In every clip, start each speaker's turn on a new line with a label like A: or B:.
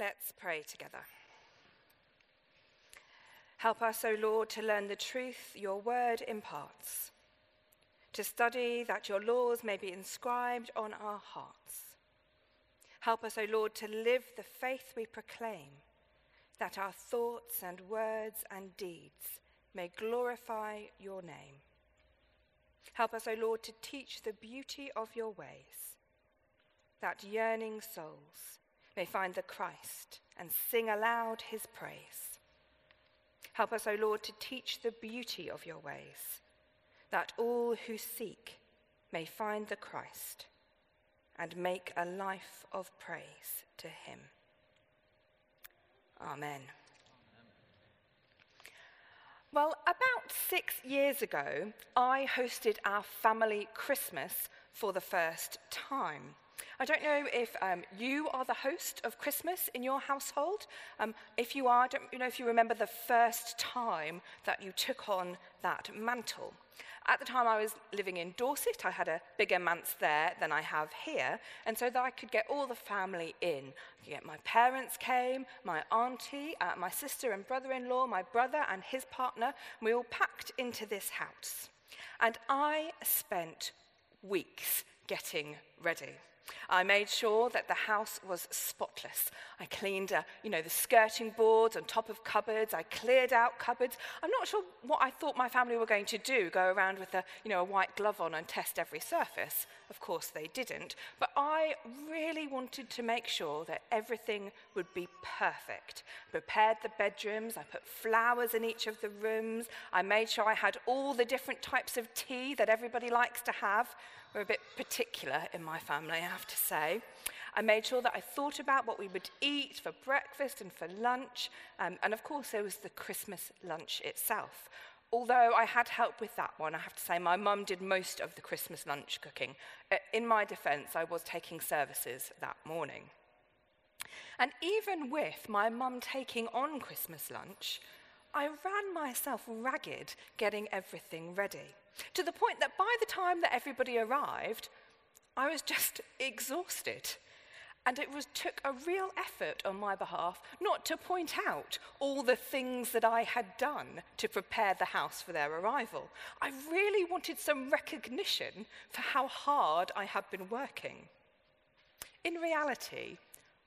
A: Let's pray together. Help us, O Lord, to learn the truth your word imparts, to study that your laws may be inscribed on our hearts. Help us, O Lord, to live the faith we proclaim, that our thoughts and words and deeds may glorify your name. Help us, O Lord, to teach the beauty of your ways, that yearning souls may find the Christ and sing aloud his praise. Help us, O Lord, to teach the beauty of your ways, that all who seek may find the Christ and make a life of praise to him. Amen. Well, about six years ago, I hosted our family Christmas for the first time. I don't know if um, you are the host of Christmas in your household. Um, if you are, I don't you know if you remember the first time that you took on that mantle. At the time I was living in Dorset, I had a bigger manse there than I have here, and so that I could get all the family in. My parents came, my auntie, uh, my sister and brother-in-law, my brother and his partner, and we all packed into this house. And I spent weeks getting ready. I made sure that the house was spotless. I cleaned, uh, you know, the skirting boards on top of cupboards. I cleared out cupboards. I'm not sure what I thought my family were going to do, go around with a, you know, a white glove on and test every surface. Of course, they didn't. But I really wanted to make sure that everything would be perfect. Prepared the bedrooms. I put flowers in each of the rooms. I made sure I had all the different types of tea that everybody likes to have. We're a bit particular in my family, I have to say. I made sure that I thought about what we would eat for breakfast and for lunch. Um, and of course, there was the Christmas lunch itself. Although I had help with that one, I have to say my mum did most of the Christmas lunch cooking. Uh, in my defence, I was taking services that morning. And even with my mum taking on Christmas lunch, I ran myself ragged getting everything ready. To the point that by the time that everybody arrived, I was just exhausted. And it was, took a real effort on my behalf not to point out all the things that I had done to prepare the house for their arrival. I really wanted some recognition for how hard I had been working. In reality,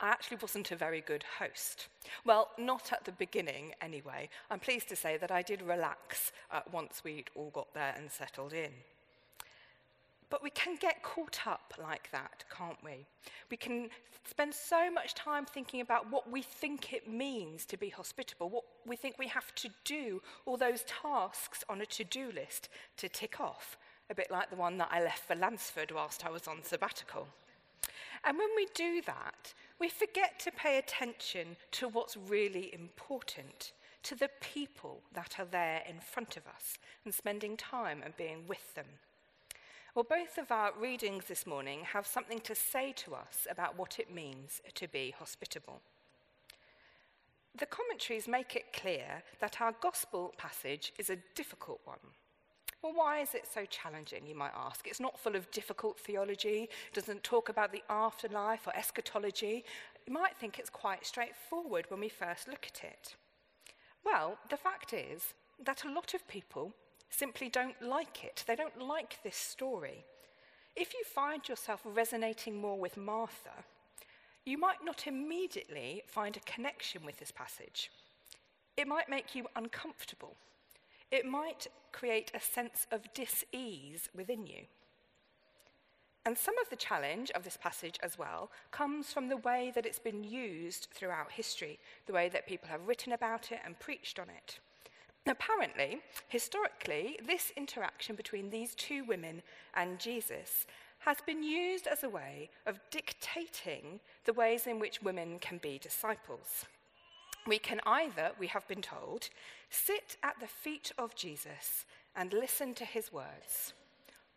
A: I actually wasn't a very good host. Well, not at the beginning, anyway. I'm pleased to say that I did relax uh, once we'd all got there and settled in. But we can get caught up like that, can't we? We can spend so much time thinking about what we think it means to be hospitable, what we think we have to do, all those tasks on a to do list to tick off, a bit like the one that I left for Lansford whilst I was on sabbatical. And when we do that, we forget to pay attention to what's really important, to the people that are there in front of us, and spending time and being with them. Well, both of our readings this morning have something to say to us about what it means to be hospitable. The commentaries make it clear that our gospel passage is a difficult one. Well, why is it so challenging, you might ask? It's not full of difficult theology, doesn't talk about the afterlife or eschatology. You might think it's quite straightforward when we first look at it. Well, the fact is that a lot of people simply don't like it. They don't like this story. If you find yourself resonating more with Martha, you might not immediately find a connection with this passage. It might make you uncomfortable. It might create a sense of dis ease within you. And some of the challenge of this passage as well comes from the way that it's been used throughout history, the way that people have written about it and preached on it. Apparently, historically, this interaction between these two women and Jesus has been used as a way of dictating the ways in which women can be disciples. We can either, we have been told, sit at the feet of Jesus and listen to his words,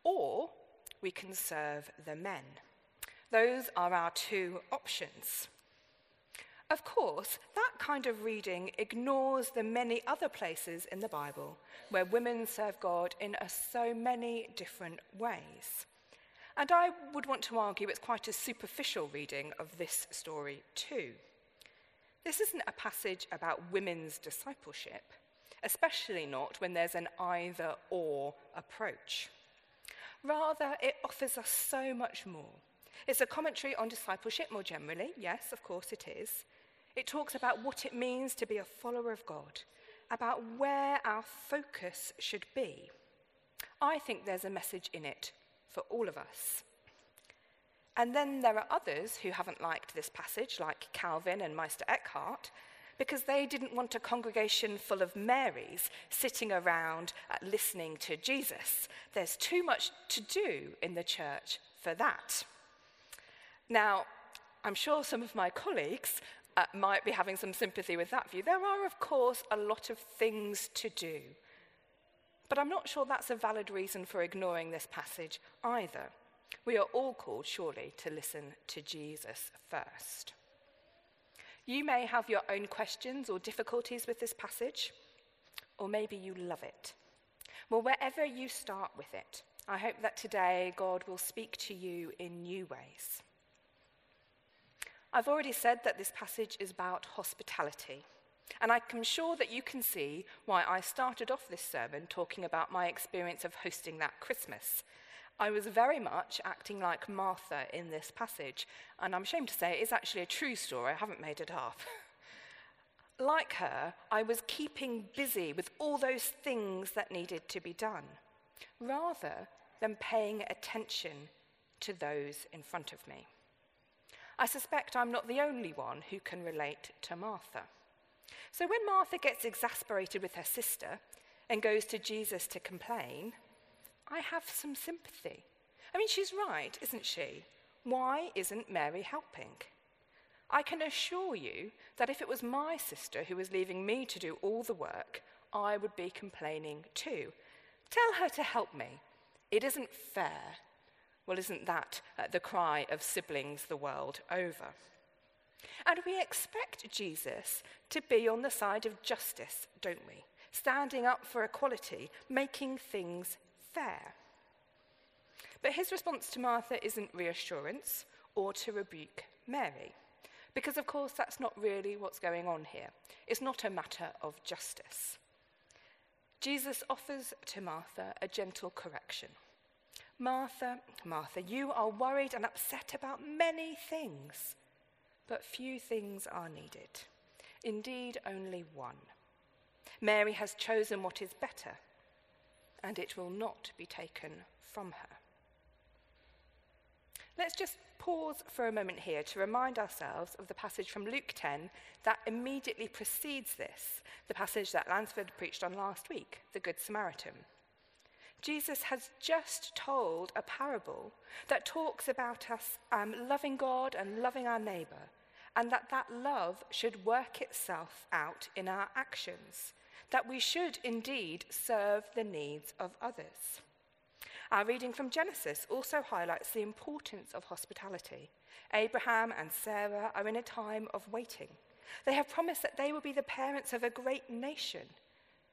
A: or we can serve the men. Those are our two options. Of course, that kind of reading ignores the many other places in the Bible where women serve God in so many different ways. And I would want to argue it's quite a superficial reading of this story, too. This isn't a passage about women's discipleship, especially not when there's an either or approach. Rather, it offers us so much more. It's a commentary on discipleship more generally. Yes, of course it is. It talks about what it means to be a follower of God, about where our focus should be. I think there's a message in it for all of us. And then there are others who haven't liked this passage, like Calvin and Meister Eckhart, because they didn't want a congregation full of Marys sitting around uh, listening to Jesus. There's too much to do in the church for that. Now, I'm sure some of my colleagues uh, might be having some sympathy with that view. There are, of course, a lot of things to do. But I'm not sure that's a valid reason for ignoring this passage either. We are all called, surely, to listen to Jesus first. You may have your own questions or difficulties with this passage, or maybe you love it. Well, wherever you start with it, I hope that today God will speak to you in new ways. I've already said that this passage is about hospitality. And I'm sure that you can see why I started off this sermon talking about my experience of hosting that Christmas. I was very much acting like Martha in this passage, and I'm ashamed to say it is actually a true story, I haven't made it up. like her, I was keeping busy with all those things that needed to be done, rather than paying attention to those in front of me. I suspect I'm not the only one who can relate to Martha. So when Martha gets exasperated with her sister and goes to Jesus to complain, I have some sympathy. I mean, she's right, isn't she? Why isn't Mary helping? I can assure you that if it was my sister who was leaving me to do all the work, I would be complaining too. Tell her to help me. It isn't fair. Well, isn't that uh, the cry of siblings the world over? And we expect Jesus to be on the side of justice, don't we? Standing up for equality, making things fair. But his response to Martha isn't reassurance or to rebuke Mary, because of course that's not really what's going on here. It's not a matter of justice. Jesus offers to Martha a gentle correction. Martha, Martha, you are worried and upset about many things, but few things are needed. Indeed, only one. Mary has chosen what is better, and it will not be taken from her. Let's just pause for a moment here to remind ourselves of the passage from Luke 10 that immediately precedes this, the passage that Lansford preached on last week, the Good Samaritan. Jesus has just told a parable that talks about us um, loving God and loving our neighbour, and that that love should work itself out in our actions, that we should indeed serve the needs of others. Our reading from Genesis also highlights the importance of hospitality. Abraham and Sarah are in a time of waiting. They have promised that they will be the parents of a great nation,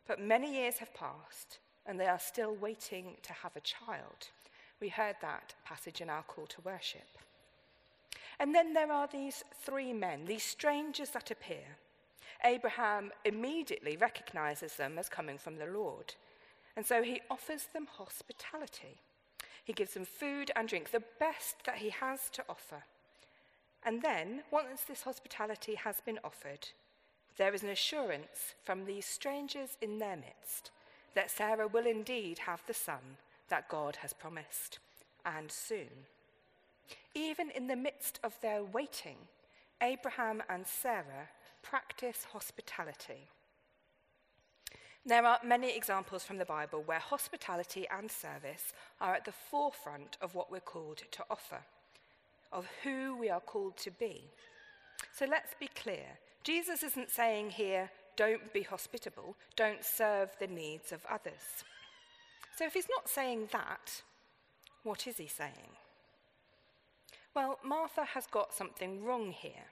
A: but many years have passed and they are still waiting to have a child. We heard that passage in our call to worship. And then there are these three men, these strangers that appear. Abraham immediately recognizes them as coming from the Lord. And so he offers them hospitality. He gives them food and drink, the best that he has to offer. And then, once this hospitality has been offered, there is an assurance from these strangers in their midst that Sarah will indeed have the son that God has promised, and soon. Even in the midst of their waiting, Abraham and Sarah practice hospitality. There are many examples from the Bible where hospitality and service are at the forefront of what we're called to offer, of who we are called to be. So let's be clear. Jesus isn't saying here, don't be hospitable, don't serve the needs of others. So if he's not saying that, what is he saying? Well, Martha has got something wrong here.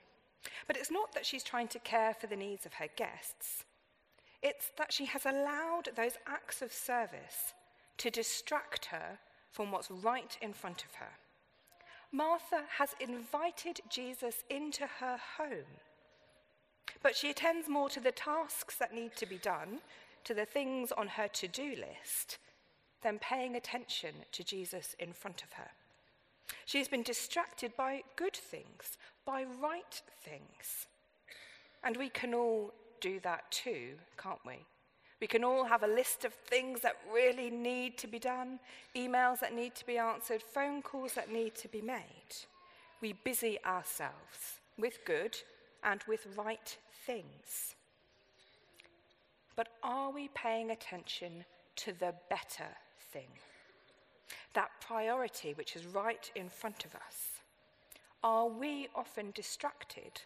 A: But it's not that she's trying to care for the needs of her guests, it's that she has allowed those acts of service to distract her from what's right in front of her. Martha has invited Jesus into her home But she attends more to the tasks that need to be done, to the things on her to do list, than paying attention to Jesus in front of her. She's been distracted by good things, by right things. And we can all do that too, can't we? We can all have a list of things that really need to be done, emails that need to be answered, phone calls that need to be made. We busy ourselves with good and with right things. But are we paying attention to the better thing? That priority which is right in front of us? Are we often distracted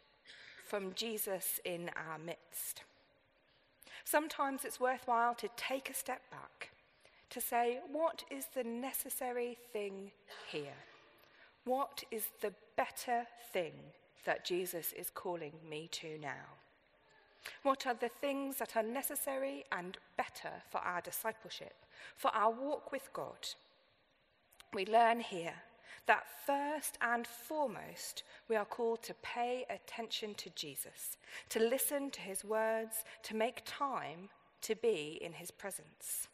A: from Jesus in our midst? Sometimes it's worthwhile to take a step back, to say, what is the necessary thing here? What is the better thing that Jesus is calling me to now? What are the things that are necessary and better for our discipleship, for our walk with God? We learn here that first and foremost, we are called to pay attention to Jesus, to listen to his words, to make time to be in his presence.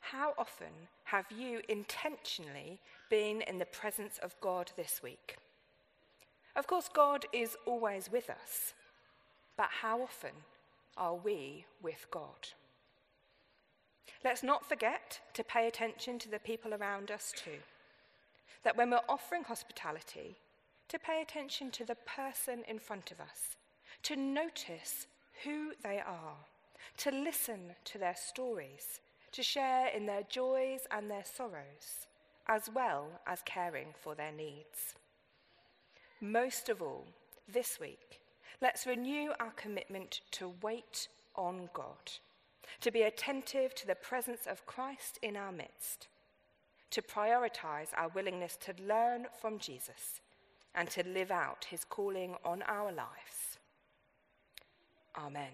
A: How often have you intentionally been in the presence of God this week? Of course, God is always with us, but how often are we with God? Let's not forget to pay attention to the people around us too that when we're offering hospitality, to pay attention to the person in front of us, to notice who they are, to listen to their stories, to share in their joys and their sorrows, as well as caring for their needs. Most of all, this week, let's renew our commitment to wait on God, to be attentive to the presence of Christ in our midst to prioritize our willingness to learn from Jesus and to live out his calling on our lives. Amen.